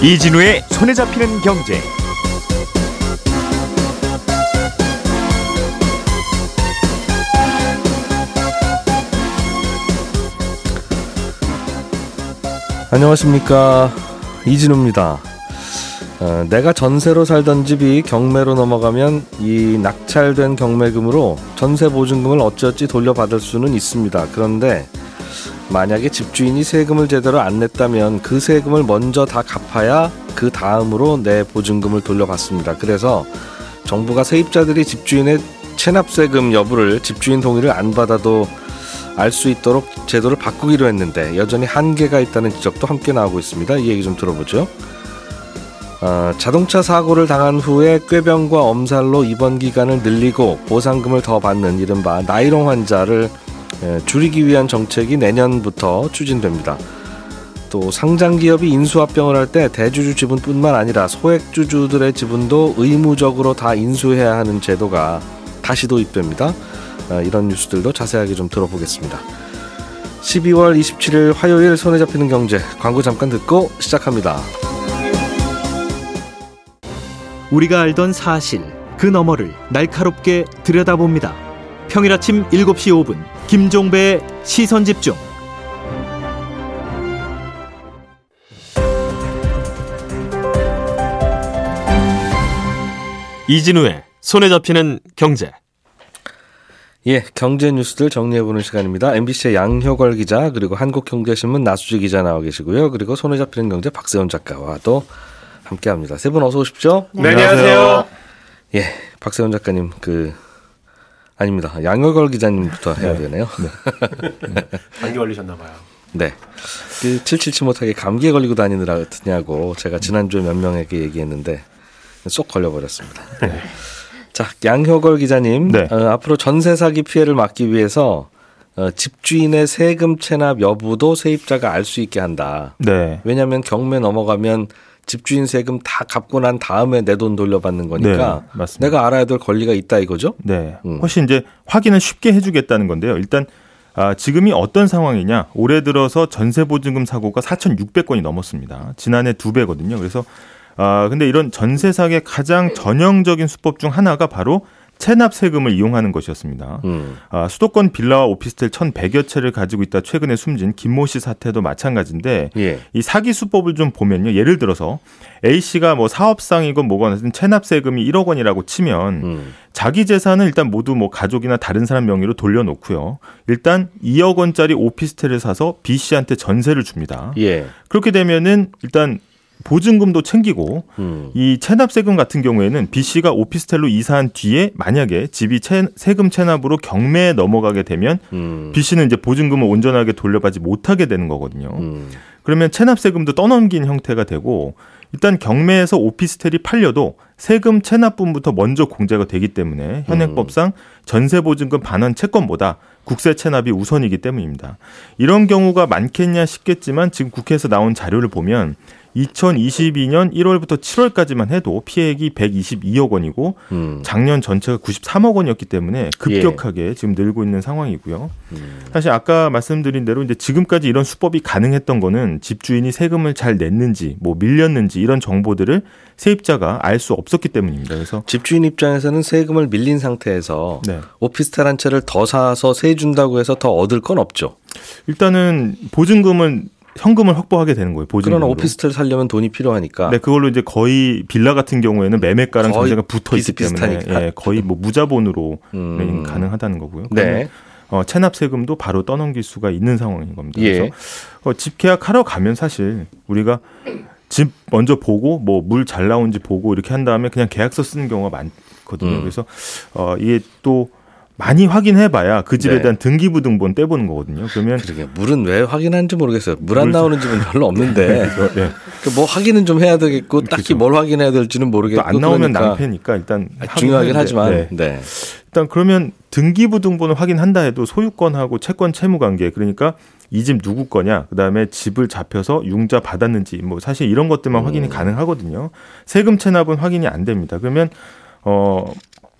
이진우의 손에 잡히는 경제. 안녕하십니까 이진우입니다. 어, 내가 전세로 살던 집이 경매로 넘어가면 이 낙찰된 경매금으로 전세 보증금을 어찌어찌 돌려받을 수는 있습니다. 그런데 만약에 집주인이 세금을 제대로 안 냈다면 그 세금을 먼저 다 갚아야 그 다음으로 내 보증금을 돌려받습니다. 그래서 정부가 세입자들이 집주인의 체납세금 여부를 집주인 동의를 안 받아도 알 수 있도록 제도를 바꾸기로 했는데 여전히 한계가 있다는 지적도 함께 나오고 있습니다. 이 얘기 좀 들어보죠. 어, 자동차 사고를 당한 후에 꾀병과 엄살로 입원 기간을 늘리고 보상금을 더 받는 이른바 나이롱 환자를 예, 줄이기 위한 정책이 내년부터 추진됩니다. 또 상장 기업이 인수합병을 할 때 대주주 지분뿐만 아니라 소액주주들의 지분도 의무적으로 다 인수해야 하는 제도가 다시 도입됩니다. 어, 이런 뉴스들도 자세하게 좀 들어보겠습니다. 12월 27일 화요일 손에 잡히는 경제 광고 잠깐 듣고 시작합니다. 우리가 알던 사실 그 너머를 날카롭게 들여다봅니다. 평일 아침 7시 5분 김종배의 시선 집중. 이진우의 손에 잡히는 경제. 예, 경제 뉴스들 정리해보는 시간입니다. MBC의 양효걸 기자 그리고 한국경제신문 나수지 기자 나와 계시고요. 그리고 손에 잡히는 경제 박세훈 작가와도 함께합니다. 세 분 어서 오십시오. 네, 안녕하세요. 예, 박세훈 작가님 그 아닙니다. 양효걸 기자님부터 해야 되네요. 감기 걸리셨나 봐요. 네. 그 칠칠치 못하게 감기에 걸리고 다니느라 드냐고 제가 지난주에 몇 명에게 얘기했는데 쏙 걸려버렸습니다. 자, 양효걸 기자님. 네. 어, 앞으로 전세 사기 피해를 막기 위해서 어, 집주인의 세금 체납 여부도 세입자가 알 수 있게 한다. 네. 왜냐하면 경매 넘어가면 집주인 세금 다 갚고 난 다음에 내 돈 돌려받는 거니까 네, 맞습니다. 내가 알아야 될 권리가 있다 이거죠? 네. 음. 훨씬 이제 확인을 쉽게 해주겠다는 건데요. 일단 아, 지금이 어떤 상황이냐? 올해 들어서 전세 보증금 사고가 4,600건이 넘었습니다. 지난해 두 배거든요. 그래서 아 근데 이런 전세 사기의 가장 전형적인 수법 중 하나가 바로 체납 세금을 이용하는 것이었습니다. 음. 아, 수도권 빌라와 오피스텔 1,100여 채를 가지고 있다 최근에 숨진 김모 씨 사태도 마찬가지인데 예. 이 사기 수법을 좀 보면요. 예를 들어서 A 씨가 뭐 사업상이건 뭐건 하여튼 체납 세금이 1억 원이라고 치면 음. 자기 재산은 일단 모두 뭐 가족이나 다른 사람 명의로 돌려놓고요. 일단 2억 원짜리 오피스텔을 사서 B 씨한테 전세를 줍니다. 예. 그렇게 되면은 일단 보증금도 챙기고 음. 이 체납세금 같은 경우에는 B 씨가 오피스텔로 이사한 뒤에 만약에 집이 채- 세금 체납으로 경매에 넘어가게 되면 음. B 씨는 이제 보증금을 온전하게 돌려받지 못하게 되는 거거든요. 음. 그러면 체납세금도 떠넘긴 형태가 되고 일단 경매에서 오피스텔이 팔려도 세금 체납분부터 먼저 공제가 되기 때문에 현행법상 전세 보증금 반환 채권보다 국세 체납이 우선이기 때문입니다. 이런 경우가 많겠냐 싶겠지만 지금 국회에서 나온 자료를 보면 2022년 1월부터 7월까지만 해도 피해액이 122억 원이고 음. 작년 전체가 93억 원이었기 때문에 급격하게 지금 늘고 있는 상황이고요. 음. 사실 아까 말씀드린 대로 이제 지금까지 이런 수법이 가능했던 거는 집주인이 세금을 잘 냈는지 뭐 밀렸는지 이런 정보들을 세입자가 알 수 없었기 때문입니다. 그래서 집주인 입장에서는 세금을 밀린 상태에서 네. 오피스텔 한 채를 더 사서 세 준다고 해서 더 얻을 건 없죠. 일단은 보증금은 현금을 확보하게 되는 거예요. 보증금. 그러나 오피스텔 살려면 돈이 필요하니까. 네, 그걸로 이제 거의 빌라 같은 경우에는 매매가랑 전세가 붙어 있기 때문에. 예, 거의 뭐 무자본으로 음. 가능하다는 거고요. 네. 어, 체납 세금도 바로 떠넘길 수가 있는 상황인 겁니다. 예. 그래서 어, 집 계약하러 가면 사실 우리가 집 먼저 보고 뭐 물 잘 나온지 보고 이렇게 한 다음에 그냥 계약서 쓰는 경우가 많거든요. 음. 그래서 어, 이게 또 많이 확인해봐야 그 집에 네. 대한 등기부등본 떼보는 거거든요. 그러면 그러게 물은 왜 확인하는지 모르겠어요. 물안물 나오는 집은 별로 없는데 예. 그뭐 확인은 좀 해야 되겠고 딱히 그죠. 뭘 확인해야 될지는 모르겠고 또안 나오면 그러니까 낭패니까 일단 아, 중요하긴 하지만 네. 네. 일단 그러면 등기부등본을 확인한다 해도 소유권하고 채권 채무 관계 그러니까 이 집 누구 거냐 그다음에 집을 잡혀서 융자 받았는지 뭐 사실 이런 것들만 확인이 가능하거든요. 세금 체납은 확인이 안 됩니다. 그러면 어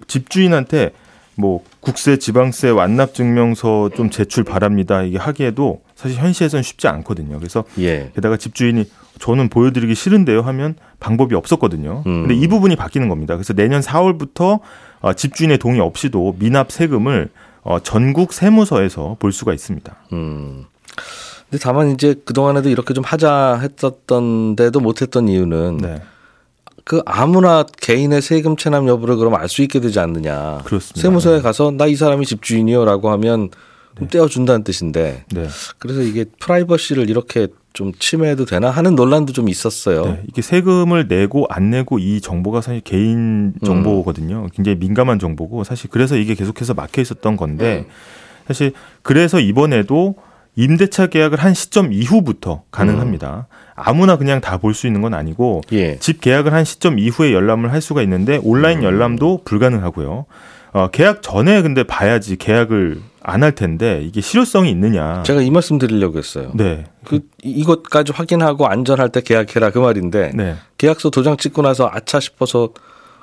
집주인한테 뭐 국세 지방세 완납 증명서 좀 제출 바랍니다. 이게 하기에도 사실 현시에서는 쉽지 않거든요. 그래서 예. 게다가 집주인이 저는 보여드리기 싫은데요 하면 방법이 없었거든요. 음. 근데 이 부분이 바뀌는 겁니다. 그래서 내년 4월부터 어, 집주인의 동의 없이도 미납 세금을 어, 전국 세무서에서 볼 수가 있습니다. 음. 근데 다만 이제 그동안에도 이렇게 좀 하자 했었던데도 못했던 이유는 네, 그 아무나 개인의 세금 체납 여부를 그럼 알 수 있게 되지 않느냐. 그렇습니다. 세무서에 가서 나 이 사람이 집주인이요라고 하면 그럼 떼어준다는 뜻인데 네. 그래서 이게 프라이버시를 이렇게 좀 침해해도 되나 하는 논란도 좀 있었어요. 네, 이게 세금을 내고 안 내고 이 정보가 사실 개인 정보거든요. 굉장히 민감한 정보고 사실 그래서 이게 계속해서 막혀 있었던 건데 사실 그래서 이번에도 임대차 계약을 한 시점 이후부터 가능합니다. 아무나 그냥 다 볼 수 있는 건 아니고 예. 집 계약을 한 시점 이후에 열람을 할 수가 있는데 온라인 열람도 불가능하고요. 어, 계약 전에 근데 봐야지 계약을 안 할 텐데 이게 실효성이 있느냐. 제가 이 말씀 드리려고 했어요. 네. 그 이것까지 확인하고 안전할 때 계약해라 그 말인데 네. 계약서 도장 찍고 나서 아차 싶어서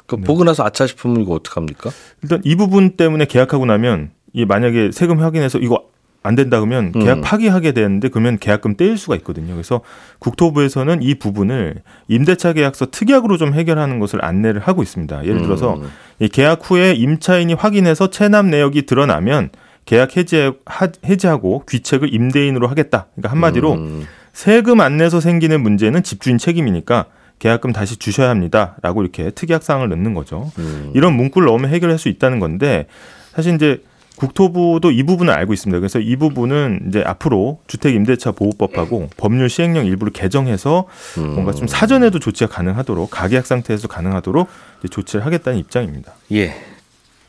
그 보고 나서 아차 싶으면 이거 어떡합니까? 일단 이 부분 때문에 계약하고 나면 이 만약에 세금 확인해서 이거 안 된다 그러면 계약 음. 파기하게 되는데 그러면 계약금 떼일 수가 있거든요. 그래서 국토부에서는 이 부분을 임대차 계약서 특약으로 좀 해결하는 것을 안내를 하고 있습니다. 예를 들어서 음. 이 계약 후에 임차인이 확인해서 체납 내역이 드러나면 계약 해제 하- 해지하고 귀책을 임대인으로 하겠다. 그러니까 한마디로 음. 세금 안 내서 생기는 문제는 집주인 책임이니까 계약금 다시 주셔야 합니다라고 이렇게 특약 사항을 넣는 거죠. 음. 이런 문구를 넣으면 해결할 수 있다는 건데 사실 이제 국토부도 이 부분을 알고 있습니다. 그래서 이 부분은 이제 앞으로 주택임대차 보호법하고 법률 시행령 일부를 개정해서 음. 뭔가 좀 사전에도 조치가 가능하도록 가계약 상태에서 가능하도록 조치를 하겠다는 입장입니다. 예.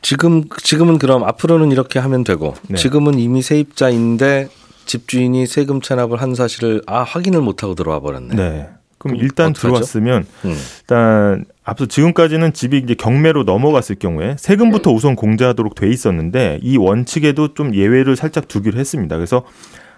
지금 지금은 그럼 앞으로는 이렇게 하면 되고 네. 지금은 이미 세입자인데 집주인이 세금 체납을 한 사실을 아 확인을 못 하고 들어와 버렸네. 네. 그럼 그럼 일단 어떡하죠? 들어왔으면 음. 일단 앞서 지금까지는 집이 이제 경매로 넘어갔을 경우에 세금부터 우선 공제하도록 돼 있었는데 이 원칙에도 좀 예외를 살짝 두기로 했습니다. 그래서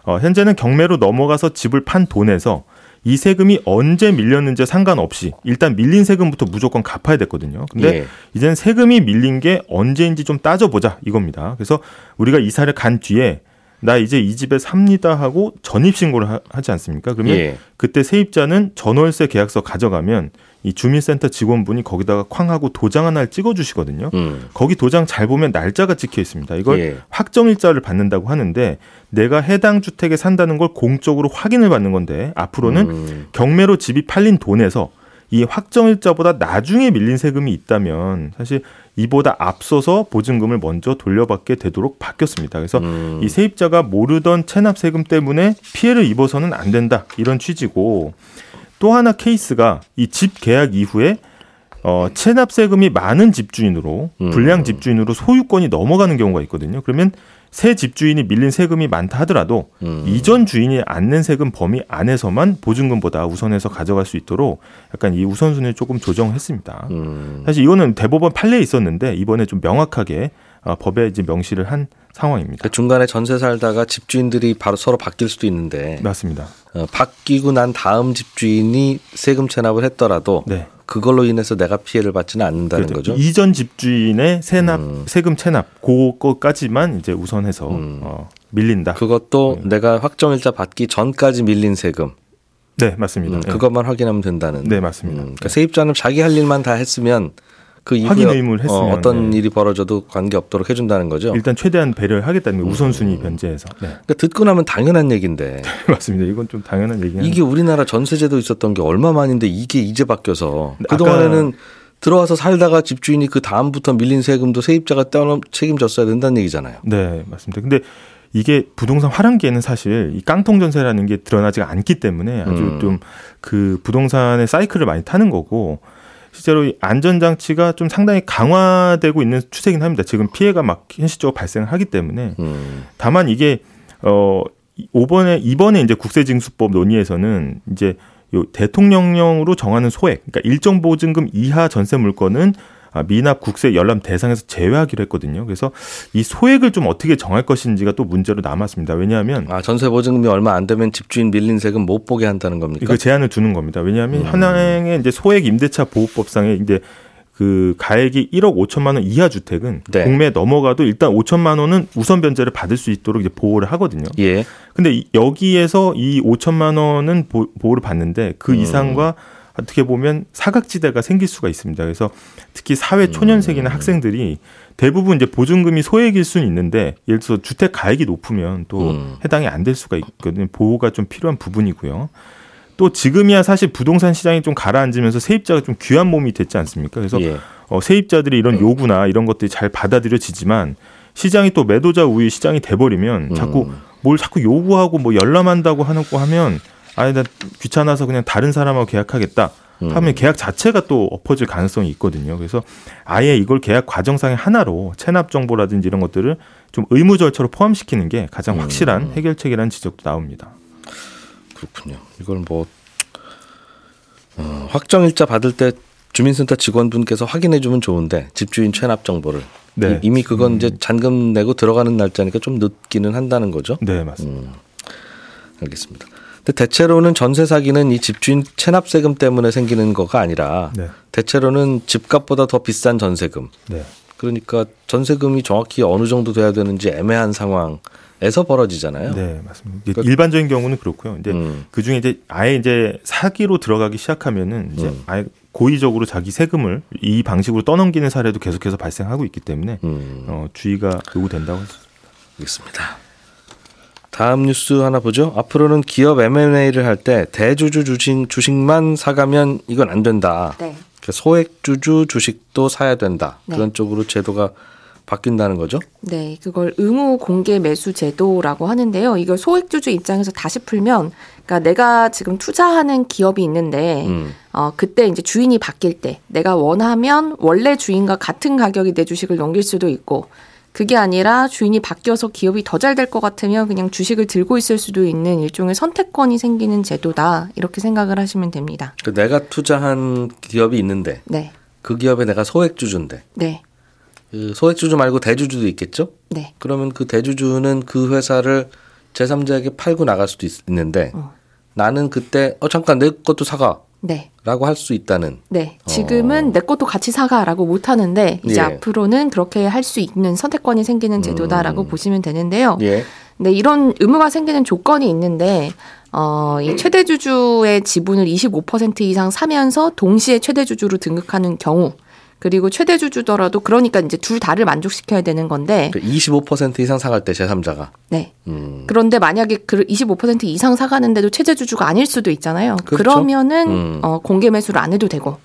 어, 현재는 경매로 넘어가서 집을 판 돈에서 이 세금이 언제 밀렸는지 상관없이 일단 밀린 세금부터 무조건 갚아야 됐거든요. 근데 예. 이젠 세금이 밀린 게 언제인지 좀 따져보자 이겁니다. 그래서 우리가 이사를 간 뒤에 나 이제 이 집에 삽니다 하고 전입 신고를 하- 하지 않습니까? 그러면 예. 그때 세입자는 전월세 계약서 가져가면 이 주민센터 직원분이 거기다가 쾅 하고 도장 하나를 찍어 주시거든요. 음. 거기 도장 잘 보면 날짜가 찍혀 있습니다. 이걸 예. 확정일자를 받는다고 하는데 내가 해당 주택에 산다는 걸 공적으로 확인을 받는 건데 앞으로는 음. 경매로 집이 팔린 돈에서 이 확정일자보다 나중에 밀린 세금이 있다면 사실 이보다 앞서서 보증금을 먼저 돌려받게 되도록 바뀌었습니다. 그래서 음. 이 세입자가 모르던 체납 세금 때문에 피해를 입어서는 안 된다 이런 취지고 또 하나 케이스가 이 집 계약 이후에 어, 체납 세금이 많은 집주인으로 음. 불량 집주인으로 소유권이 넘어가는 경우가 있거든요. 그러면 새 집주인이 밀린 세금이 많다 하더라도 음. 이전 주인이 안 낸 세금 범위 안에서만 보증금보다 우선해서 가져갈 수 있도록 약간 이 우선순위를 조금 조정했습니다. 음. 사실 이거는 대법원 판례에 있었는데 이번에 좀 명확하게 어, 법에 이제 명시를 한 상황입니다. 그 중간에 전세 살다가 집주인들이 바로 서로 바뀔 수도 있는데 맞습니다. 어, 바뀌고 난 다음 집주인이 세금 체납을 했더라도 네. 그걸로 인해서 내가 피해를 받지는 않는다는 그렇죠. 거죠. 이전 집주인의 세납 음. 세금 체납 그거까지만 이제 우선해서 음. 어, 밀린다. 그것도 네. 내가 확정일자 받기 전까지 밀린 세금 네 맞습니다. 음, 네. 그것만 확인하면 된다는. 네, 맞습니다. 그러니까 네. 세입자는 자기 할 일만 다 했으면 그 확인 의무를 했으면, 어, 떤 네. 일이 벌어져도 관계 없도록 해준다는 거죠. 일단 최대한 배려를 하겠다는 게 음. 우선순위 변제해서. 네. 그러니까 듣고 나면 당연한 얘기인데 맞습니다. 이건 좀 당연한 얘기는 이게 우리나라 전세제도 있었던 게 얼마 만인데 이게 이제 바뀌어서 네, 그 동안에는 들어와서 살다가 집주인이 그 다음부터 밀린 세금도 세입자가 떼어 책임졌어야 된다는 얘기잖아요. 네, 맞습니다. 근데 이게 부동산 하란기에는 사실 이 깡통 전세라는 게 드러나지가 않기 때문에 아주 음. 좀그 부동산의 사이클을 많이 타는 거고 실제로 이 안전장치가 좀 상당히 강화되고 있는 추세긴 합니다. 지금 피해가 막 현실적으로 발생을 하기 때문에 음. 다만 이게 어 이번에 이번에 이제 국세징수법 논의에서는 이제 요 대통령령으로 정하는 소액, 그러니까 일정 보증금 이하 전세 물건은 아, 미납 국세 열람 대상에서 제외하기로 했거든요. 그래서 이 소액을 좀 어떻게 정할 것인지가 또 문제로 남았습니다. 왜냐하면 아 전세 보증금이 얼마 안 되면 집주인 밀린 세금 못 보게 한다는 겁니까? 이거 제한을 두는 겁니다. 왜냐하면 음. 현행의 이제 소액 임대차 보호법상에 이제 그 가액이 1억 5천만 원 이하 주택은 네. 공매 넘어가도 일단 5천만 원은 우선 변제를 받을 수 있도록 이제 보호를 하거든요. 예. 근데 이- 여기에서 이 5천만 원은 보, 보호를 받는데 그 음. 이상과 어떻게 보면 사각지대가 생길 수가 있습니다. 그래서 특히 사회 초년생이나 음. 학생들이 대부분 이제 보증금이 소액일 수는 있는데 예를 들어서 주택 가액이 높으면 또 음. 해당이 안 될 수가 있거든요. 보호가 좀 필요한 부분이고요. 또 지금이야 사실 부동산 시장이 좀 가라앉으면서 세입자가 좀 귀한 몸이 됐지 않습니까? 그래서 예. 어, 세입자들이 이런 요구나 이런 것들이 잘 받아들여지지만 시장이 또 매도자 우위 시장이 돼버리면 자꾸 음. 뭘 자꾸 요구하고 뭐 열람한다고 하고 하면 아니 나 귀찮아서 그냥 다른 사람하고 계약하겠다 음. 하면 계약 자체가 또 엎어질 가능성이 있거든요. 그래서 아예 이걸 계약 과정상의 하나로 체납 정보라든지 이런 것들을 좀 의무 절차로 포함시키는 게 가장 음. 확실한 해결책이라는 지적도 나옵니다. 그렇군요. 이걸 뭐 어, 확정일자 받을 때 주민센터 직원분께서 확인해 주면 좋은데 집주인 체납 정보를 네. 이- 이미 그건 이제 잔금 내고 들어가는 날짜니까 좀 늦기는 한다는 거죠. 네, 맞습니다. 알겠습니다. 근데 대체로는 전세 사기는 이 집주인 체납세금 때문에 생기는 거가 아니라 네. 대체로는 집값보다 더 비싼 전세금. 네. 그러니까 전세금이 정확히 어느 정도 돼야 되는지 애매한 상황에서 벌어지잖아요. 네, 맞습니다. 이게 일반적인 경우는 그렇고요. 이제 음. 그 중에 이제 아예 이제 사기로 들어가기 시작하면은 이제 음. 아예 고의적으로 자기 세금을 이 방식으로 떠넘기는 사례도 계속해서 발생하고 있기 때문에 음. 어, 주의가 요구된다고 했습니다. 알겠습니다. 다음 뉴스 하나 보죠. 앞으로는 기업 M&A를 할 때 대주주 주식, 주식만 사가면 이건 안 된다. 네. 그러니까 소액주주 주식도 사야 된다. 네. 그런 쪽으로 제도가 바뀐다는 거죠. 네, 그걸 의무 공개 매수 제도라고 하는데요. 이걸 소액주주 입장에서 다시 풀면, 그러니까 내가 지금 투자하는 기업이 있는데, 음. 어, 그때 이제 주인이 바뀔 때, 내가 원하면 원래 주인과 같은 가격이 내 주식을 넘길 수도 있고, 그게 아니라 주인이 바뀌어서 기업이 더 잘 될 것 같으면 그냥 주식을 들고 있을 수도 있는 일종의 선택권이 생기는 제도다. 이렇게 생각을 하시면 됩니다. 그 내가 투자한 기업이 있는데 네, 그 기업에 내가 소액주주인데 네, 그 소액주주 말고 대주주도 있겠죠? 네. 그러면 그 대주주는 그 회사를 제3자에게 팔고 나갈 수도 있, 는데 어. 나는 그때 어 잠깐 내 것도 사가 라고 네. 할수 있다는 네. 지금은 내 것도 같이 사가라고 못 하는데 이제 예. 앞으로는 그렇게 할 수 있는 선택권이 생기는 제도다라고 보시면 되는데요. 예. 네, 이런 의무가 생기는 조건이 있는데 어, 이 최대 주주의 지분을 25% 이상 사면서 동시에 최대 주주로 등극하는 경우 그리고 최대 주주더라도 그러니까 이제 둘 다를 만족시켜야 되는 건데 그25% 이상 사갈 때 제3자가 네. 음. 그런데 만약에 그 25% 이상 사가는데도 최대 주주가 아닐 수도 있잖아요. 그렇죠. 그러면은 음. 어, 공개 매수를 안 해도 되고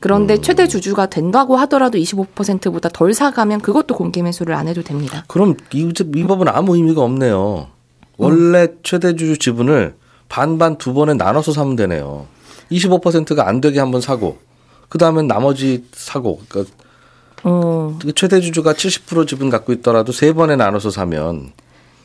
그런데 최대 주주가 된다고 하더라도 25%보다 덜 사가면 그것도 공개 매수를 안 해도 됩니다. 그럼 이, 이 법은 아무 의미가 없네요. 원래 최대 주주 지분을 반반 두 번에 나눠서 사면 되네요. 25%가 안 되게 한 번 사고 그 다음엔 나머지 사고 그러니까 어, 최대 주주가 70% 지분 갖고 있더라도 세 번에 나눠서 사면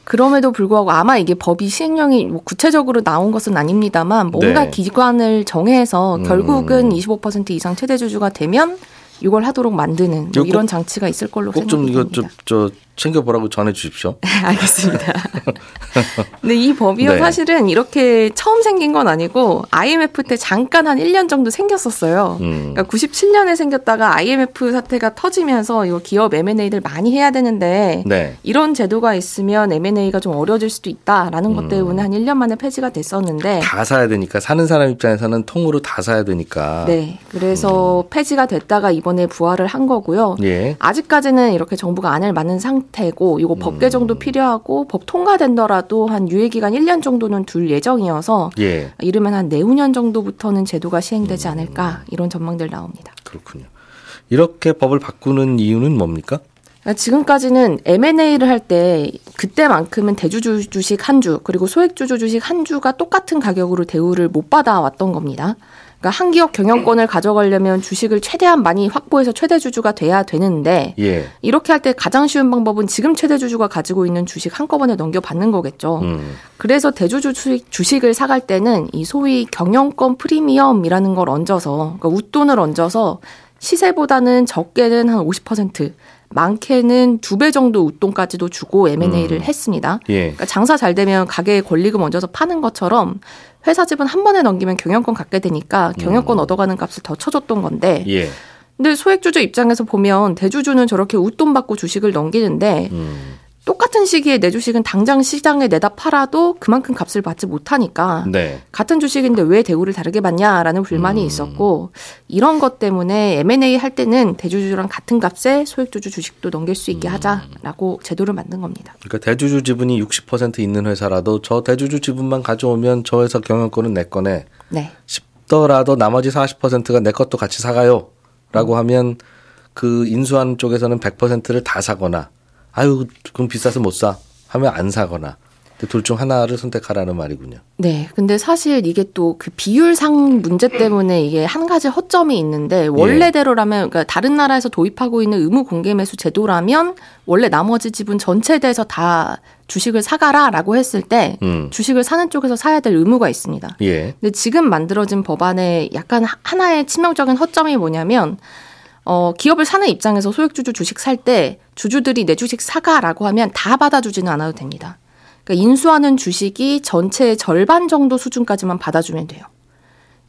그럼에도 불구하고 아마 이게 법이 시행령이 뭐 구체적으로 나온 것은 아닙니다만 뭔가 네. 기관을 정해서 음. 결국은 25% 이상 최대 주주가 되면 이걸 하도록 만드는 뭐 꼭- 이런 장치가 있을 걸로. 좀저 챙겨보라고 전해 주십시오. 알겠습니다. 근데 이 법이요 네. 사실은 이렇게 처음 생긴 건 아니고 IMF 때 잠깐 한 1년 정도 생겼었어요. 음. 그러니까 97년에 생겼다가 IMF 사태가 터지면서 이거 기업 M&A들 많이 해야 되는데 네. 이런 제도가 있으면 M&A가 좀 어려워질 수도 있다라는 음. 것 때문에 한 1년 만에 폐지가 됐었는데 다 사야 되니까 사는 사람 입장에서는 통으로 다 사야 되니까. 네. 그래서 폐지가 됐다가 이 번에 부활을 한 거고요. 예. 아직까지는 이렇게 정부가 안을 맞는 상태고 이거 법 개정도 필요하고 법 통과된더라도 한 유예 기간 1년 정도는 둘 예정이어서 예. 이르면 한 내후년 정도부터는 제도가 시행되지 않을까 이런 전망들 나옵니다. 그렇군요. 이렇게 법을 바꾸는 이유는 뭡니까? 그러니까 지금까지는 M&A를 할 때 그때만큼은 대주주 주식 한 주 그리고 소액주주 주식 한 주가 똑같은 가격으로 대우를 못 받아왔던 겁니다. 그러니까 한 기업 경영권을 가져가려면 주식을 최대한 많이 확보해서 최대 주주가 돼야 되는데 예. 이렇게 할 때 가장 쉬운 방법은 지금 최대 주주가 가지고 있는 주식 한꺼번에 넘겨받는 거겠죠. 음. 그래서 대주주 주식, 주식을 사갈 때는 이 소위 경영권 프리미엄이라는 걸 얹어서 그러니까 웃돈을 얹어서 시세보다는 적게는 한 50%, 많게는 두 배 정도 웃돈까지도 주고 M&A를 했습니다. 예. 그러니까 장사 잘 되면 가게에 권리금 얹어서 파는 것처럼 회사 집은 한 번에 넘기면 경영권 갖게 되니까 경영권 얻어가는 값을 더 쳐줬던 건데 예. 근데 소액주주 입장에서 보면 대주주는 저렇게 웃돈 받고 주식을 넘기는데 음. 똑같은 시기에 내 주식은 당장 시장에 내다 팔아도 그만큼 값을 받지 못하니까 네. 같은 주식인데 왜 대우를 다르게 받냐라는 불만이 음. 있었고 이런 것 때문에 M&A 할 때는 대주주랑 같은 값에 소액주주 주식도 넘길 수 음. 있게 하자라고 제도를 만든 겁니다. 그러니까 대주주 지분이 60% 있는 회사라도 저 대주주 지분만 가져오면 저 회사 경영권은 내 거네 네. 싶더라도 나머지 40%가 내 것도 같이 사가요 라고 하면 그 인수하는 쪽에서는 100%를 다 사거나 아유 그럼 비싸서 못 사 하면 안 사거나 둘중 하나를 선택하라는 말이군요. 네. 근데 사실 이게 또 그 비율상 문제 때문에 이게 한 가지 허점이 있는데 원래대로라면 그러니까 다른 나라에서 도입하고 있는 의무 공개 매수 제도라면 원래 나머지 지분 전체에 대해서 다 주식을 사가라라고 했을 때 음. 주식을 사는 쪽에서 사야 될 의무가 있습니다. 예. 근데 지금 만들어진 법안에 약간 하- 하나의 치명적인 허점이 뭐냐면 어, 기업을 사는 입장에서 소액주주 주식 살 때 주주들이 내 주식 사가라고 하면 다 받아주지는 않아도 됩니다. 그러니까 인수하는 주식이 전체의 절반 정도 수준까지만 받아주면 돼요.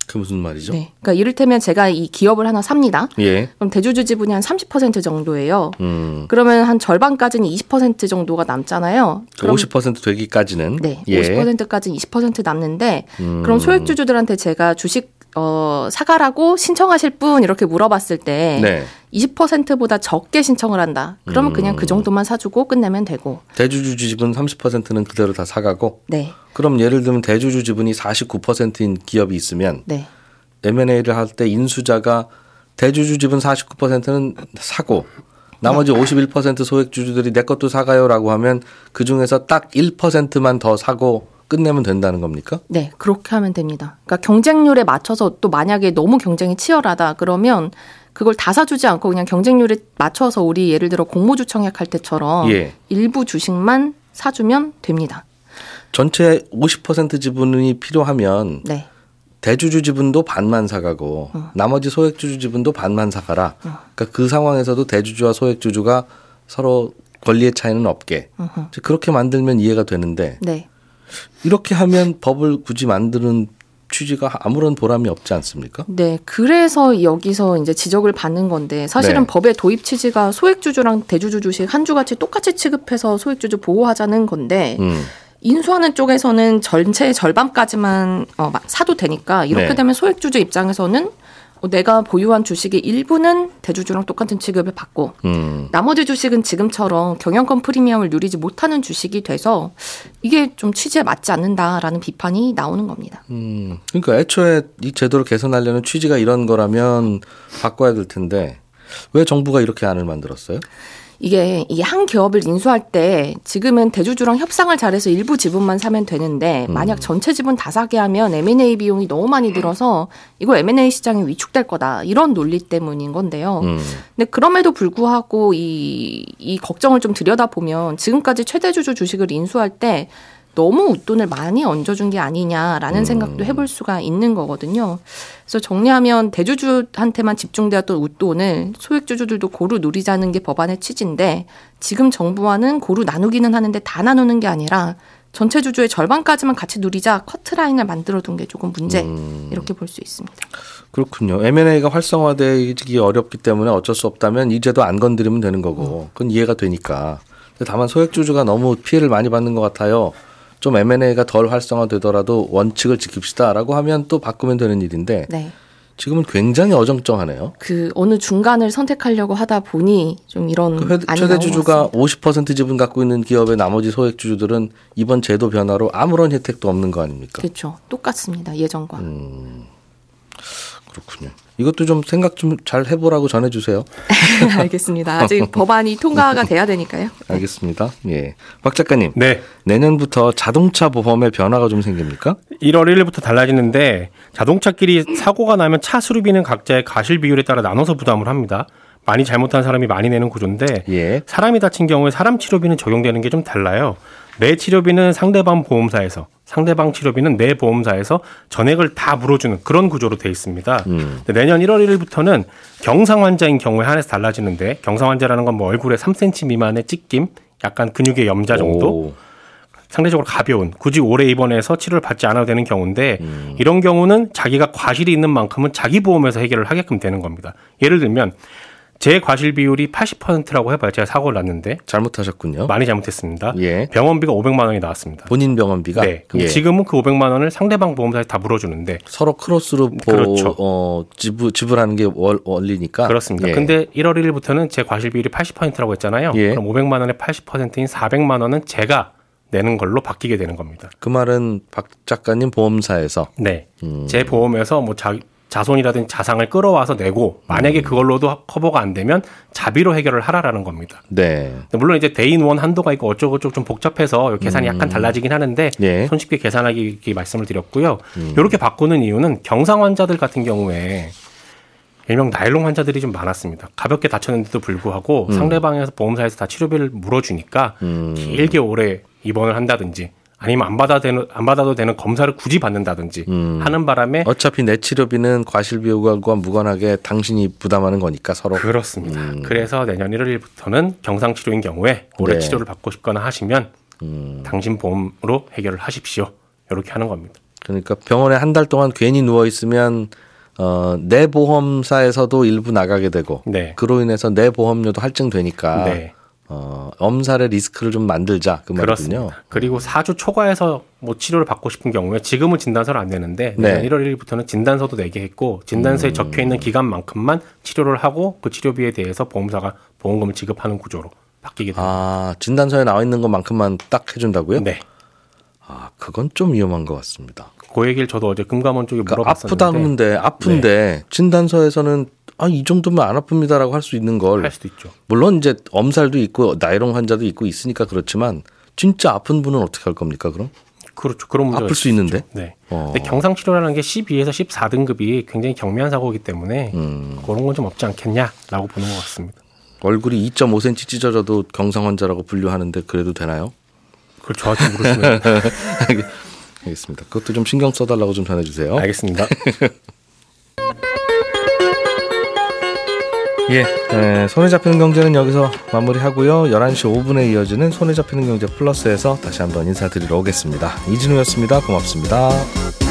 그 무슨 말이죠? 네. 그러니까 이를테면 제가 이 기업을 하나 삽니다. 예. 그럼 대주주 지분이 한 30% 정도예요. 음. 그러면 한 절반까지는 20% 정도가 남잖아요. 그50% 되기까지는 네, 예. 50%까지 20% 남는데 음. 그럼 소액주주들한테 제가 주식 어 사가라고 신청하실 분 이렇게 물어봤을 때 네. 20%보다 적게 신청을 한다. 그러면 그냥 음. 그 정도만 사주고 끝내면 되고. 대주주 지분 30%는 그대로 다 사가고 네, 그럼 예를 들면 대주주 지분이 49%인 기업이 있으면 네, M&A를 할 때 인수자가 대주주 지분 49%는 사고 나머지 51% 소액 주주들이 내 것도 사가요라고 하면 그 중에서 딱 1%만 더 사고 끝내면 된다는 겁니까? 네 그렇게 하면 됩니다. 그러니까 경쟁률에 맞춰서 또 만약에 너무 경쟁이 치열하다 그러면 그걸 다 사주지 않고 그냥 경쟁률에 맞춰서 우리 예를 들어 공모주 청약할 때처럼 예. 일부 주식만 사주면 됩니다. 전체 50% 지분이 필요하면 네, 대주주 지분도 반만 사가고 어. 나머지 소액주주 지분도 반만 사가라. 그러니까 그 상황에서도 대주주와 소액주주가 서로 권리의 차이는 없게 어허. 그렇게 만들면 이해가 되는데 네. 이렇게 하면 법을 굳이 만드는 취지가 아무런 보람이 없지 않습니까? 네, 그래서 여기서 이제 지적을 받는 건데 사실은 네. 법의 도입 취지가 소액주주랑 대주주 주식 한 주같이 똑같이 취급해서 소액주주 보호하자는 건데 음. 인수하는 쪽에서는 전체의 절반까지만 어, 마- 사도 되니까 이렇게 네. 되면 소액주주 입장에서는 어, 내가 보유한 주식의 일부는 대주주랑 똑같은 취급을 받고 음. 나머지 주식은 지금처럼 경영권 프리미엄을 누리지 못하는 주식이 돼서 이게 좀 취지에 맞지 않는다라는 비판이 나오는 겁니다. 음. 그러니까 애초에 이 제도를 개선하려는 취지가 이런 거라면 바꿔야 될 텐데 왜 정부가 이렇게 안을 만들었어요? 이게 이 한 기업을 인수할 때 지금은 대주주랑 협상을 잘해서 일부 지분만 사면 되는데 만약 전체 지분 다 사게 하면 M&A 비용이 너무 많이 들어서 이거 M&A 시장에 위축될 거다 이런 논리 때문인 건데요. 음. 근데 그럼에도 불구하고 이, 이 걱정을 좀 들여다 보면 지금까지 최대주주 주식을 인수할 때 너무 웃돈을 많이 얹어준 게 아니냐라는 생각도 해볼 수가 있는 거거든요. 그래서 정리하면 대주주한테만 집중되었던 웃돈을 소액주주들도 고루 누리자는 게 법안의 취지인데 지금 정부와는 고루 나누기는 하는데 다 나누는 게 아니라 전체 주주의 절반까지만 같이 누리자 커트라인을 만들어둔 게 조금 문제 이렇게 볼 수 있습니다. 그렇군요. M&A가 활성화되기 어렵기 때문에 어쩔 수 없다면 이제도 안 건드리면 되는 거고 그건 이해가 되니까. 다만 소액주주가 너무 피해를 많이 받는 것 같아요. 좀 M&A가 덜 활성화되더라도 원칙을 지킵시다라고 하면 또 바꾸면 되는 일인데 네. 지금은 굉장히 어정쩡하네요. 그 어느 중간을 선택하려고 하다 보니 좀 이런 그 회- 최대 주주가 같습니다. 50% 지분 갖고 있는 기업의 나머지 소액 주주들은 이번 제도 변화로 아무런 혜택도 없는 거 아닙니까? 그렇죠. 똑같습니다. 예전과. 음. 그렇군요. 이것도 좀 생각 좀 잘 해보라고 전해주세요. 알겠습니다. 아직 법안이 통과가 돼야 되니까요. 알겠습니다. 예, 박 작가님. 네. 내년부터 자동차 보험에 변화가 좀 생깁니까? 1월 1일부터 달라지는데 자동차끼리 사고가 나면 차 수리비는 각자의 가실 비율에 따라 나눠서 부담을 합니다. 많이 잘못한 사람이 많이 내는 구조인데 예. 사람이 다친 경우에 사람 치료비는 적용되는 게 좀 달라요. 내 치료비는 상대방 보험사에서 상대방 치료비는 내 보험사에서 전액을 다 물어주는 그런 구조로 돼 있습니다. 음. 내년 1월 1일부터는 경상 환자인 경우에 한해서 달라지는데 경상 환자라는 건 뭐 얼굴에 3cm 미만의 찢김, 약간 근육의 염자 정도, 오. 상대적으로 가벼운 굳이 오래 입원해서 치료를 받지 않아도 되는 경우인데 음. 이런 경우는 자기가 과실이 있는 만큼은 자기 보험에서 해결을 하게끔 되는 겁니다. 예를 들면 제 과실 비율이 80%라고 해봐요. 제가 사고를 났는데 잘못하셨군요. 많이 잘못했습니다. 예. 병원비가 500만 원이 나왔습니다. 본인 병원비가 네. 예. 지금은 그 500만 원을 상대방 보험사에서 다 물어주는데 서로 크로스로 보, 그렇죠. 어, 지불 지불하는 게 월, 원리니까 그렇습니다. 예. 근데 1월 1일부터는 제 과실 비율이 80%라고 했잖아요. 예. 그럼 500만 원의 80%인 400만 원은 제가 내는 걸로 바뀌게 되는 겁니다. 그 말은 박 작가님 보험사에서 네. 음. 제 보험에서 뭐 자, 자손이라든지 자상을 끌어와서 내고 음. 만약에 그걸로도 커버가 안 되면 자비로 해결을 하라라는 겁니다. 네. 물론 이제 대인 원 한도가 있고 어쩌고저쩌고 좀 복잡해서 이 계산이 약간 달라지긴 하는데 음. 예. 음. 손쉽게 계산하기 이렇게 말씀을 드렸고요. 이렇게 바꾸는 이유는 경상 환자들 같은 경우에 일명 나일론 환자들이 좀 많았습니다. 가볍게 다쳤는데도 불구하고 상대방에서 보험사에서 다 치료비를 물어주니까 음. 길게 오래 입원을 한다든지 아니면 안 받아 되는 안 받아도 되는 검사를 굳이 받는다든지 음. 하는 바람에 어차피 내 치료비는 과실 비용과 무관하게 당신이 부담하는 거니까 서로 그렇습니다. 음. 그래서 내년 1월부터는 경상 치료인 경우에 올해 네. 치료를 받고 싶거나 하시면 음. 당신 보험으로 해결을 하십시오. 이렇게 하는 겁니다. 그러니까 병원에 한 달 동안 괜히 누워 있으면 어, 내 보험사에서도 일부 나가게 되고 네. 그로 인해서 내 보험료도 할증되니까 네. 어, 엄살의 리스크를 좀 만들자 그 말이군요. 그렇습니다. 그리고 4주 초과해서 뭐 치료를 받고 싶은 경우에 지금은 진단서를 안 내는데 네. 내년 1월 1일부터는 진단서도 내게 했고 진단서에 적혀 있는 기간만큼만 치료를 하고 그 치료비에 대해서 보험사가 보험금을 지급하는 구조로 바뀌게 됩니다. 아 진단서에 나와 있는 것만큼만 딱 해준다고요? 네. 아 그건 좀 위험한 것 같습니다. 그 얘기를 저도 어제 금감원 쪽에 그러니까 물어봤었는데 네. 아프다는데 아픈데 진단서에서는 아 이 정도면 안 아픕니다라고 할 수 있는 걸 할 수도 있죠. 물론 이제 엄살도 있고 나이롱 환자도 있고 있으니까 그렇지만 진짜 아픈 분은 어떻게 할 겁니까 그럼? 그렇죠. 그런 문제가 아플 수. 있는데? 네. 어. 근데 경상 치료라는 게 12에서 14등급이 굉장히 경미한 사고이기 때문에 음. 그런 건 좀 없지 않겠냐라고 보는 것 같습니다. 얼굴이 2.5cm 찢어져도 경상 환자라고 분류하는데 그래도 되나요? 그걸 저한테 물으시면 알겠습니다. 그것도 좀 신경 써달라고 좀 전해주세요. 알겠습니다. 예, 에, 손에 잡히는 경제는 여기서 마무리하고요. 11시 5분에 이어지는 손에 잡히는 경제 플러스에서 다시 한번 인사드리러 오겠습니다. 이진우였습니다. 고맙습니다.